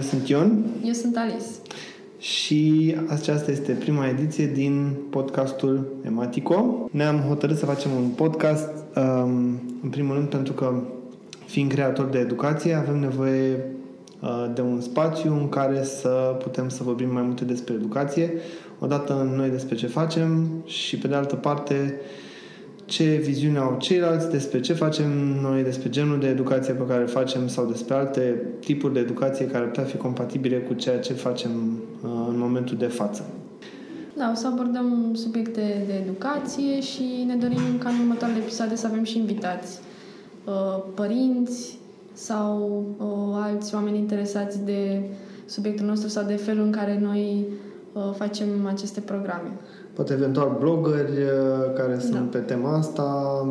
Eu sunt Ion. Eu sunt Alice. Și aceasta este prima ediție din podcastul Ematico. Ne-am hotărât să facem un podcast, um, în primul rând pentru că, fiind creator de educație, avem nevoie uh, de un spațiu în care să putem să vorbim mai multe despre educație, odată noi despre ce facem și, pe de altă parte, ce viziune au ceilalți, despre ce facem noi, despre genul de educație pe care îl facem sau despre alte tipuri de educație care ar putea fi compatibile cu ceea ce facem uh, în momentul de față. Da, o să abordăm subiecte de educație și ne dorim ca în următoarele episoade să avem și invitați, uh, părinți sau uh, alți oameni interesați de subiectul nostru sau de felul în care noi facem aceste programe poate eventual blogări uh, care sunt da. pe tema asta,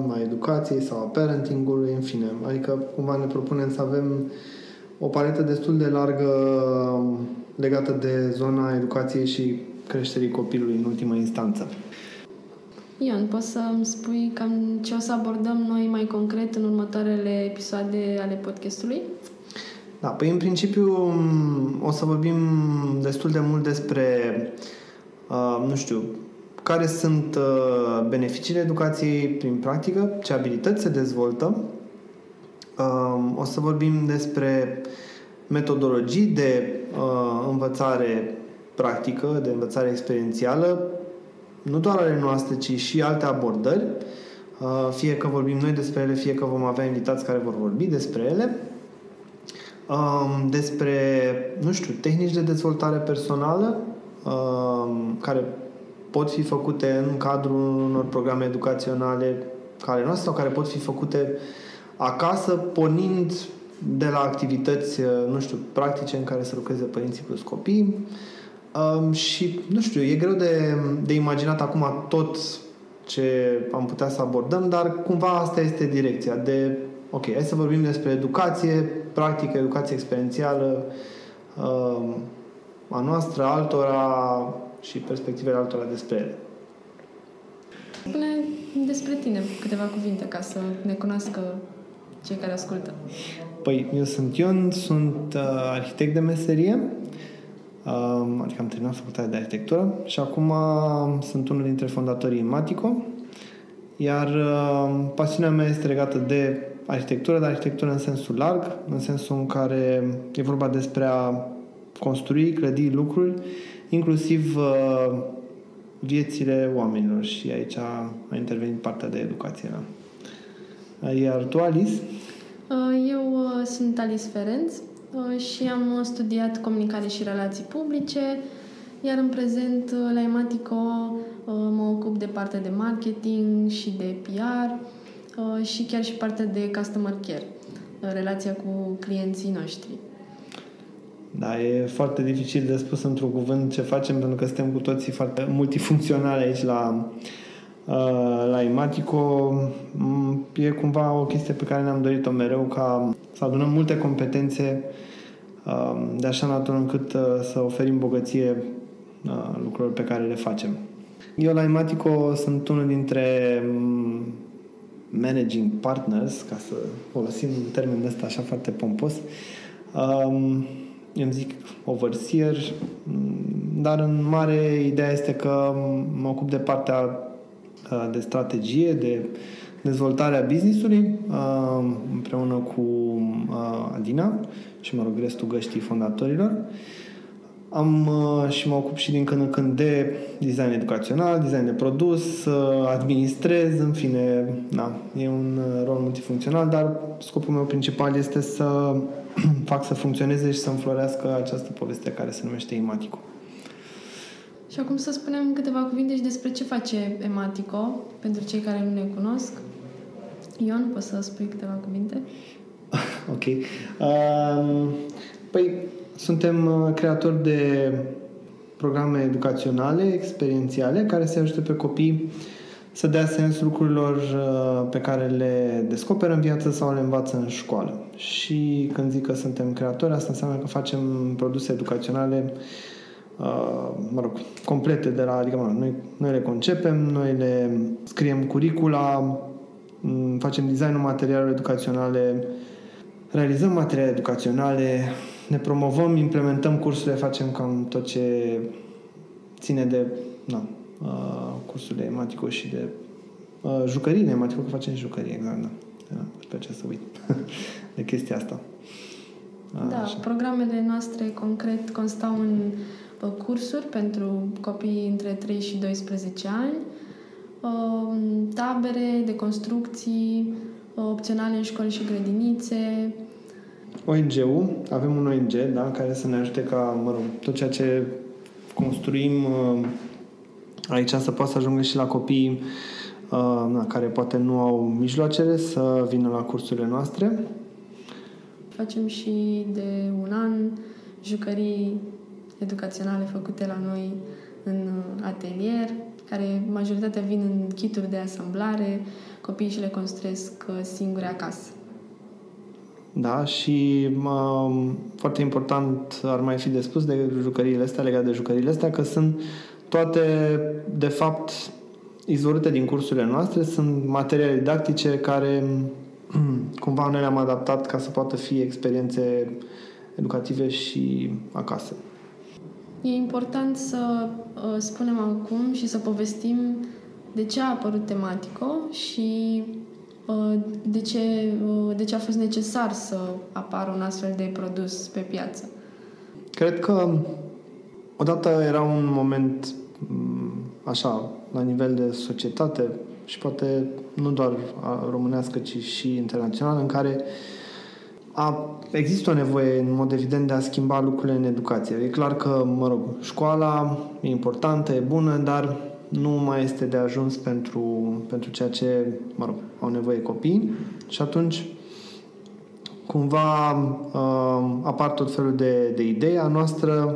a educației sau a parentingului, în fine. Adică cumva ne propunem să avem o paletă destul de largă um, legată de zona educației și creșterii copilului în ultima instanță. Ion, poți să îmi spui cam ce o să abordăm noi mai concret în următoarele episoade ale podcastului? Da, păi în principiu um, o să vorbim destul de mult despre, uh, nu știu, care sunt uh, beneficiile educației prin practică, ce abilități se dezvoltă. Um, o să vorbim despre metodologii de uh, învățare practică, de învățare experiențială, nu doar ale noastre, ci și alte abordări, uh, fie că vorbim noi despre ele, fie că vom avea invitați care vor vorbi despre ele, um, despre, nu știu, tehnici de dezvoltare personală, um, care pot fi făcute în cadrul unor programe educaționale care noastre sau care pot fi făcute acasă, pornind de la activități, nu știu, practice în care să lucreze părinții plus copii. Um, și, nu știu, e greu de, de imaginat acum tot ce am putea să abordăm, dar cumva asta este direcția de, ok, hai să vorbim despre educație, practică, educație experiențială, um, a noastră, altora, și perspectivele altora despre ele. Spune despre tine câteva cuvinte ca să ne cunoască cei care ascultă. Păi, eu sunt Ion, sunt uh, arhitect de meserie, uh, adică am terminat facultatea de arhitectură și acum uh, sunt unul dintre fondatorii Matico, iar uh, pasiunea mea este legată de arhitectură, dar arhitectură în sensul larg, în sensul în care e vorba despre a construi, clădi lucruri inclusiv uh, viețile oamenilor și aici a, a intervenit partea de educație. Da. Iar tu, Alice? Uh, eu uh, sunt Alice Ferenț uh, și am studiat comunicare și relații publice, iar în prezent la Ematico mă ocup de partea de marketing și de PR și chiar și partea de customer care, relația cu clienții noștri. Da, e foarte dificil de spus într-un cuvânt ce facem, pentru că suntem cu toții foarte multifuncționale aici la, uh, la Imatico. Mm, e cumva o chestie pe care ne-am dorit-o mereu, ca să adunăm multe competențe uh, de așa natură încât uh, să oferim bogăție lucrurilor pe care le facem. Eu la Imatico sunt unul dintre mm, managing partners, ca să folosim un termen ăsta așa foarte pompos. Um, îmi zic overseer, dar în mare ideea este că mă ocup de partea de strategie, de dezvoltarea business-ului împreună cu Adina și, mă rog, restul găștii fondatorilor. Am și mă ocup și din când în când de design educațional, design de produs, administrez, în fine, da, e un rol multifuncțional, dar scopul meu principal este să fac să funcționeze și să înflorească această poveste care se numește Ematico. Și acum să spunem câteva cuvinte și despre ce face Ematico, pentru cei care nu ne cunosc. Ion, poți să spui câteva cuvinte? ok. Um, păi, suntem uh, creatori de programe educaționale, experiențiale, care se ajută pe copii să dea sens lucrurilor uh, pe care le descoperă în viață sau le învață în școală. Și când zic că suntem creatori, asta înseamnă că facem produse educaționale uh, mă rog, complete de la, adică mă rog, noi, noi le concepem, noi le scriem curicula, mm, facem designul materialelor educaționale, realizăm materiale educaționale, ne promovăm, implementăm cursurile, facem cam tot ce ține de na, uh, cursurile Ematico și de uh, jucării Ematico, că facem și jucării, exact, da. da pe ce să uit de chestia asta. Da, Așa. programele noastre concret constau în uh, cursuri pentru copii între 3 și 12 ani, uh, tabere de construcții, uh, opționale în școli și grădinițe. ONG-ul, avem un ONG, da, care să ne ajute ca, mă rog, tot ceea ce construim aici să poată să ajungă și la copii na, care poate nu au mijloacele să vină la cursurile noastre Facem și de un an jucării educaționale făcute la noi în uh, atelier, care majoritatea vin în kituri de asamblare, copiii și le construiesc uh, singuri acasă. Da, și mă, foarte important ar mai fi de spus de jucăriile astea, legate de jucăriile astea, că sunt toate, de fapt, izvorâte din cursurile noastre, sunt materiale didactice care cumva noi le-am adaptat ca să poată fi experiențe educative și acasă. E important să uh, spunem acum și să povestim de ce a apărut tematico și uh, de, ce, uh, de ce a fost necesar să apară un astfel de produs pe piață. Cred că odată era un moment mm, așa, la nivel de societate, și poate nu doar românească, ci și internațională, în care a, există o nevoie, în mod evident, de a schimba lucrurile în educație. E clar că, mă rog, școala e importantă, e bună, dar nu mai este de ajuns pentru, pentru ceea ce, mă rog, au nevoie copii și atunci cumva uh, apar tot felul de, de idei. A noastră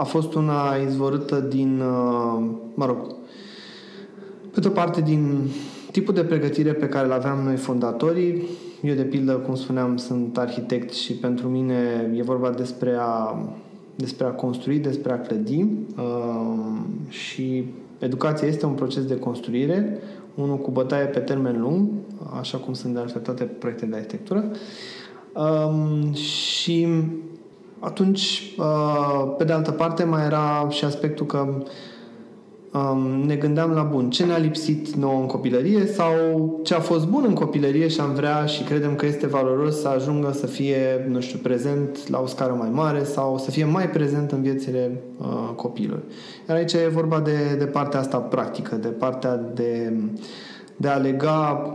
a fost una izvorâtă din, uh, mă rog, pe de o parte, din tipul de pregătire pe care îl aveam noi fondatorii, eu, de pildă, cum spuneam, sunt arhitect și pentru mine e vorba despre a, despre a construi, despre a clădi uh, și educația este un proces de construire, unul cu bătaie pe termen lung, așa cum sunt de altfel toate proiectele de arhitectură. Uh, și atunci, uh, pe de altă parte, mai era și aspectul că uh, um, ne gândeam la bun, ce ne-a lipsit nouă în copilărie sau ce a fost bun în copilărie și am vrea și credem că este valoros să ajungă să fie, nu știu, prezent la o scară mai mare sau să fie mai prezent în viețile uh, copilor. Iar aici e vorba de, de partea asta practică, de partea de, de a lega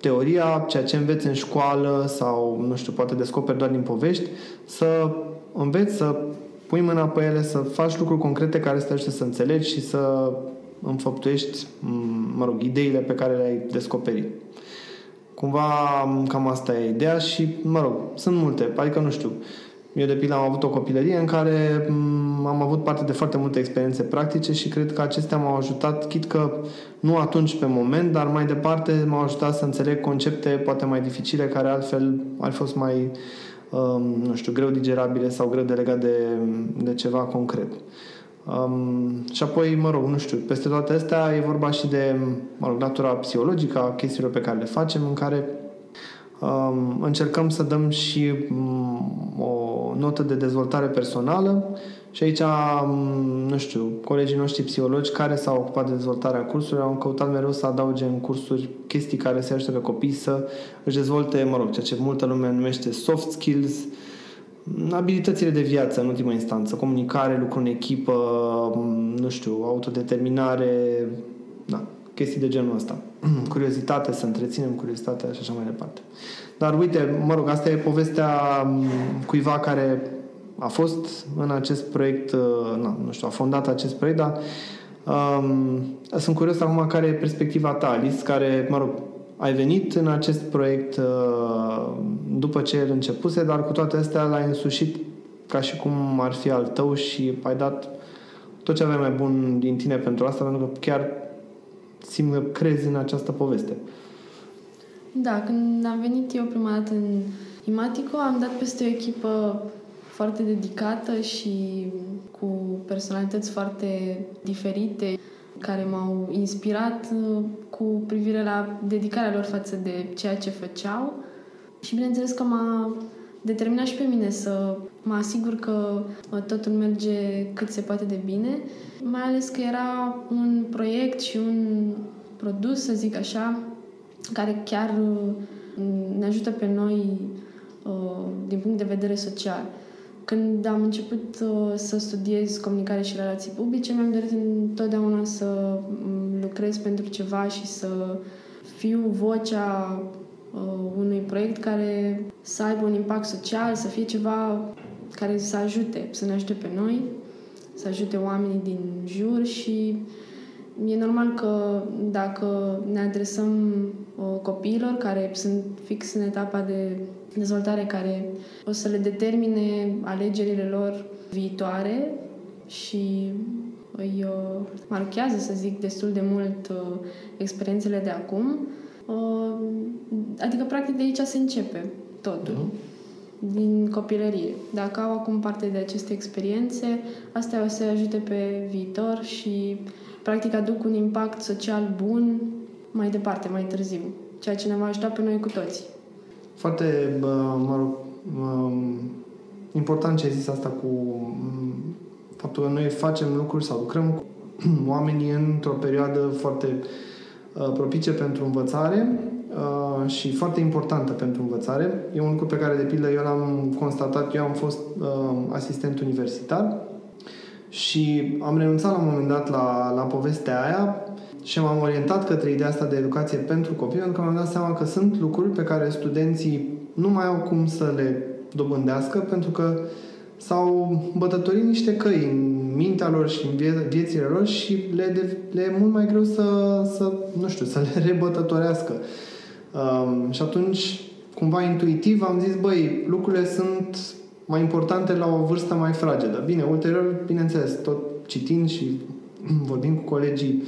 teoria, ceea ce înveți în școală sau, nu știu, poate descoperi doar din povești, să înveți să pui mâna pe ele, să faci lucruri concrete care să te ajute să înțelegi și să înfăptuiești, mă rog, ideile pe care le-ai descoperit. Cumva cam asta e ideea și, mă rog, sunt multe. Adică, nu știu, eu de pildă am avut o copilărie în care am avut parte de foarte multe experiențe practice și cred că acestea m-au ajutat, chit că nu atunci pe moment, dar mai departe m-au ajutat să înțeleg concepte poate mai dificile care altfel ar fi fost mai um, nu știu, greu digerabile sau greu de legat de, de ceva concret. Um, și apoi, mă rog, nu știu, peste toate astea e vorba și de, mă rog, natura psihologică a chestiilor pe care le facem, în care um, încercăm să dăm și um, o notă de dezvoltare personală și aici, nu știu, colegii noștri psihologi care s-au ocupat de dezvoltarea cursurilor au căutat mereu să adauge în cursuri chestii care se ajută pe copii să își dezvolte, mă rog, ceea ce multă lume numește soft skills, abilitățile de viață în ultima instanță, comunicare, lucru în echipă, nu știu, autodeterminare, da, chestii de genul ăsta. Curiozitate, să întreținem curiozitatea și așa mai departe. Dar uite, mă rog, asta e povestea cuiva care a fost în acest proiect, uh, na, nu știu, a fondat acest proiect, dar um, sunt curios acum care e perspectiva ta, Alice, care, mă rog, ai venit în acest proiect uh, după ce el începuse, dar cu toate astea l-ai însușit ca și cum ar fi al tău și ai dat tot ce avea mai bun din tine pentru asta, pentru că chiar simt că crezi în această poveste. Da, când am venit eu prima dată în Imatico, am dat peste o echipă foarte dedicată și cu personalități foarte diferite care m-au inspirat uh, cu privire la dedicarea lor față de ceea ce făceau. Și bineînțeles că m-a, determinat și pe mine să mă asigur că totul merge cât se poate de bine, mai ales că era un proiect și un produs, să zic așa, care chiar ne ajută pe noi din punct de vedere social. Când am început uh, să studiez comunicare și relații publice, mi-am dorit întotdeauna să mm, lucrez pentru ceva și să fiu vocea uh, unui proiect care să aibă un impact social, să fie ceva care să ajute, să ne ajute pe noi, să ajute oamenii din jur și e normal că dacă ne adresăm uh, copiilor care sunt fix în etapa de dezvoltare care o să le determine alegerile lor viitoare și îi uh, marchează, să zic, destul de mult uh, experiențele de acum. Uh, adică, practic, de aici se începe totul. Uh-huh. Din copilărie. Dacă au acum parte de aceste experiențe, astea o să ajute pe viitor și, practic, aduc un impact social bun mai departe, mai târziu. Ceea ce ne va ajuta pe noi cu toții foarte, mă rog, important ce ai zis asta cu faptul că noi facem lucruri sau lucrăm cu oamenii într-o perioadă foarte uh, propice pentru învățare uh, și foarte importantă pentru învățare. E un lucru pe care, de pildă, eu l-am constatat. Eu am fost uh, asistent universitar și am renunțat la un moment dat la, la povestea aia și m-am orientat către ideea asta de educație pentru copii, pentru că mi-am dat seama că sunt lucruri pe care studenții nu mai au cum să le dobândească, pentru că s-au bătătorit niște căi în mintea lor și în vie- viețile lor și le, le e mult mai greu să, să, nu știu, să le rebătătorească. Um, și atunci, cumva intuitiv, am zis, băi, lucrurile sunt mai importante la o vârstă mai fragedă. Bine, ulterior, bineînțeles, tot citind și vorbind cu colegii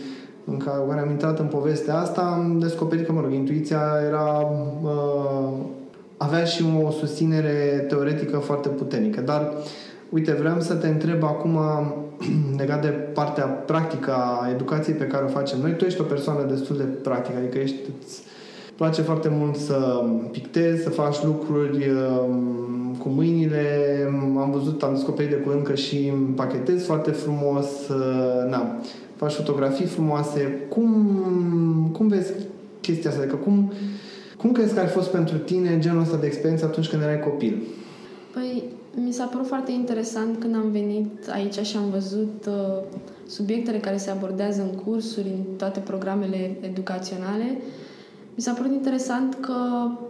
în care am intrat în povestea asta, am descoperit că, mă rog, intuiția era... Uh, avea și o susținere teoretică foarte puternică. Dar, uite, vreau să te întreb acum legat de partea practică a educației pe care o facem noi. Tu ești o persoană destul de practică, adică ești, îți place foarte mult să pictezi, să faci lucruri uh, cu mâinile. Am văzut, am descoperit de curând că și împachetezi foarte frumos. Uh, na faci fotografii frumoase. Cum, cum vezi chestia asta? Adică cum, cum crezi că ar fost pentru tine genul ăsta de experiență atunci când erai copil? Păi, mi s-a părut foarte interesant când am venit aici și am văzut uh, subiectele care se abordează în cursuri, în toate programele educaționale. Mi s-a părut interesant că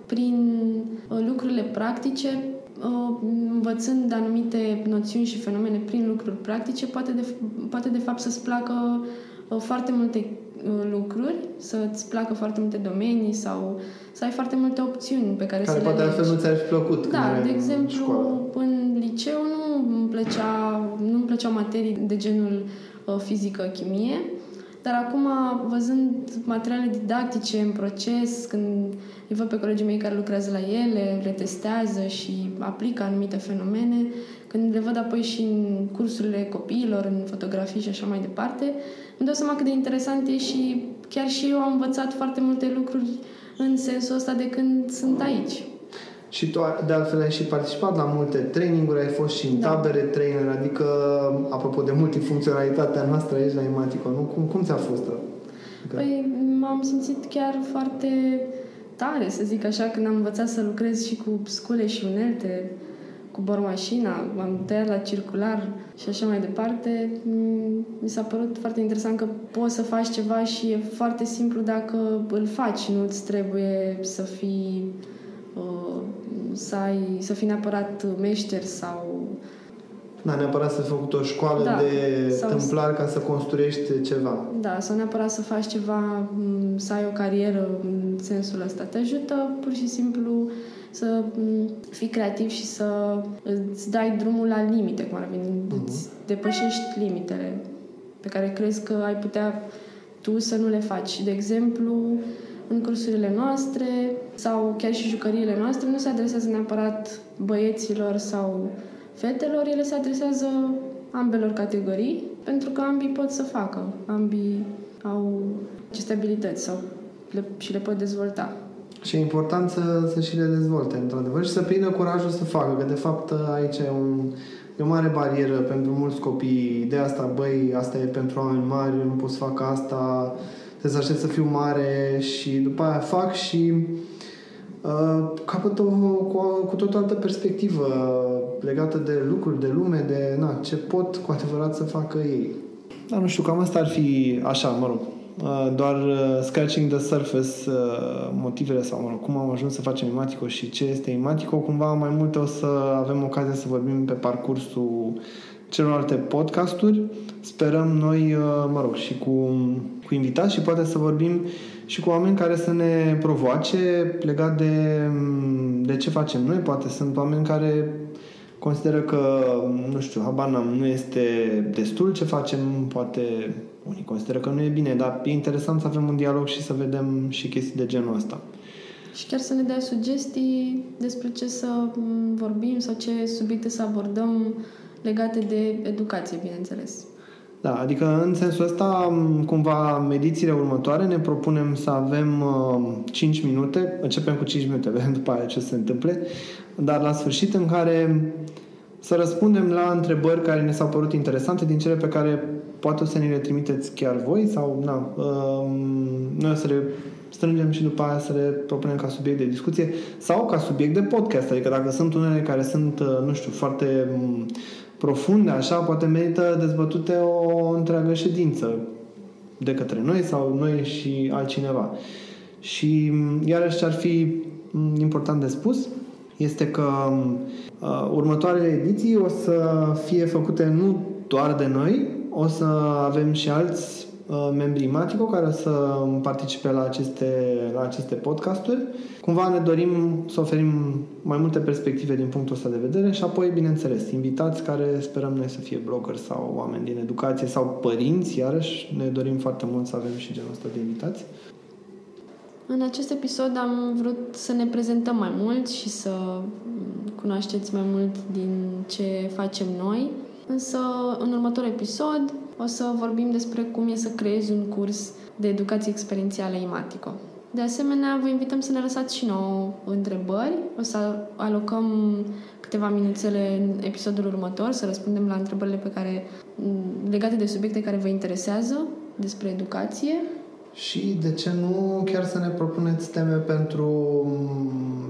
prin uh, lucrurile practice Uh, învățând anumite noțiuni și fenomene prin lucruri practice, poate de, poate de fapt să-ți placă uh, foarte multe uh, lucruri, să-ți placă foarte multe domenii sau să ai foarte multe opțiuni pe care, care să poate le altfel nu ți-ar fi plăcut. Da, de exemplu, în, în liceu nu îmi plăcea, nu îmi plăceau materii de genul fizică, chimie, dar acum, văzând materiale didactice în proces, când îi văd pe colegii mei care lucrează la ele, le testează și aplică anumite fenomene, când le văd apoi și în cursurile copiilor, în fotografii și așa mai departe, îmi dau seama cât de interesant e și chiar și eu am învățat foarte multe lucruri în sensul ăsta de când sunt aici. Și tu, de altfel, ai și participat la multe traininguri, ai fost și în da. tabere trainer, adică, apropo de multifuncționalitatea noastră aici la Imatico, nu? Cum, cum ți-a fost? Adică... Păi, m-am simțit chiar foarte tare, să zic așa, când am învățat să lucrez și cu scule și unelte, cu bormașina, am tăiat la circular și așa mai departe, mi s-a părut foarte interesant că poți să faci ceva și e foarte simplu dacă îl faci, nu îți trebuie să fii uh, să, ai, să fii neapărat meșter sau da, neapărat să făcut o școală da, de tâmplar ca să construiești ceva. Da, sau neapărat să faci ceva, să ai o carieră în sensul ăsta. Te ajută pur și simplu să fii creativ și să îți dai drumul la limite, cum ar veni. Uh-huh. Îți depășești limitele pe care crezi că ai putea tu să nu le faci. De exemplu, în cursurile noastre sau chiar și jucăriile noastre nu se adresează neapărat băieților sau fetelor, ele se adresează ambelor categorii, pentru că ambii pot să facă, ambii au aceste abilități sau le, și le pot dezvolta. Și e important să, să și le dezvolte, într-adevăr, și să prindă curajul să facă, că de fapt aici e, un, e o mare barieră pentru mulți copii. Ideea asta, băi, asta e pentru oameni mari, eu nu pot să fac asta, trebuie să aștept să fiu mare și după aia fac și uh, capăt o, cu, cu tot o altă perspectivă legată de lucruri, de lume, de na, ce pot cu adevărat să facă ei. Dar nu știu, cam asta ar fi așa, mă rog, Uh, doar uh, scratching the surface uh, motivele sau mă rog, cum am ajuns să facem Imatico și ce este Imatico, cumva mai multe o să avem ocazia să vorbim pe parcursul celorlalte podcasturi. Sperăm noi, mă rog, și cu, cu invitați și poate să vorbim și cu oameni care să ne provoace legat de, de ce facem noi. Poate sunt oameni care consideră că, nu știu, habar n-am, nu este destul ce facem, poate unii consideră că nu e bine, dar e interesant să avem un dialog și să vedem și chestii de genul ăsta. Și chiar să ne dea sugestii despre ce să vorbim sau ce subiecte să abordăm legate de educație, bineînțeles. Da, adică în sensul ăsta, cumva, edițiile următoare ne propunem să avem uh, 5 minute, începem cu 5 minute, vedem după aia ce se întâmple, dar la sfârșit în care să răspundem la întrebări care ne s-au părut interesante din cele pe care poate o să ne le trimiteți chiar voi sau na, uh, noi o să le strângem și după aia să le propunem ca subiect de discuție sau ca subiect de podcast. Adică dacă sunt unele care sunt, uh, nu știu, foarte um, profunde, așa, poate merită dezbătute o întreagă ședință de către noi sau noi și altcineva. Și iarăși ce ar fi important de spus este că uh, următoarele ediții o să fie făcute nu doar de noi, o să avem și alți uh, membrii Matico care o să participe la aceste, la aceste podcasturi. Cumva ne dorim să oferim mai multe perspective din punctul ăsta de vedere și apoi, bineînțeles, invitați care sperăm noi să fie blogger sau oameni din educație sau părinți, iarăși ne dorim foarte mult să avem și genul ăsta de invitați. În acest episod am vrut să ne prezentăm mai mult și să cunoașteți mai mult din ce facem noi. Însă, în următorul episod, o să vorbim despre cum e să creezi un curs de educație experiențială Imatico. De asemenea, vă invităm să ne lăsați și nouă întrebări. O să alocăm câteva minuțele în episodul următor, să răspundem la întrebările pe care, legate de subiecte care vă interesează despre educație. Și, de ce nu, chiar să ne propuneți teme pentru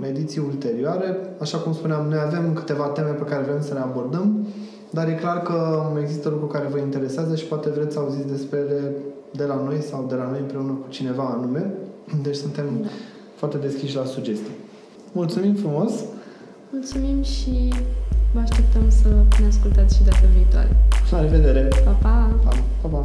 ediții ulterioare. Așa cum spuneam, noi avem câteva teme pe care vrem să le abordăm dar e clar că există lucruri care vă interesează și poate vreți să auziți despre ele de la noi sau de la noi împreună cu cineva anume. Deci suntem da. foarte deschiși la sugestii. Mulțumim frumos! Mulțumim și vă așteptăm să ne ascultați și data viitoare. La revedere! Pa, pa! Pa, pa, pa.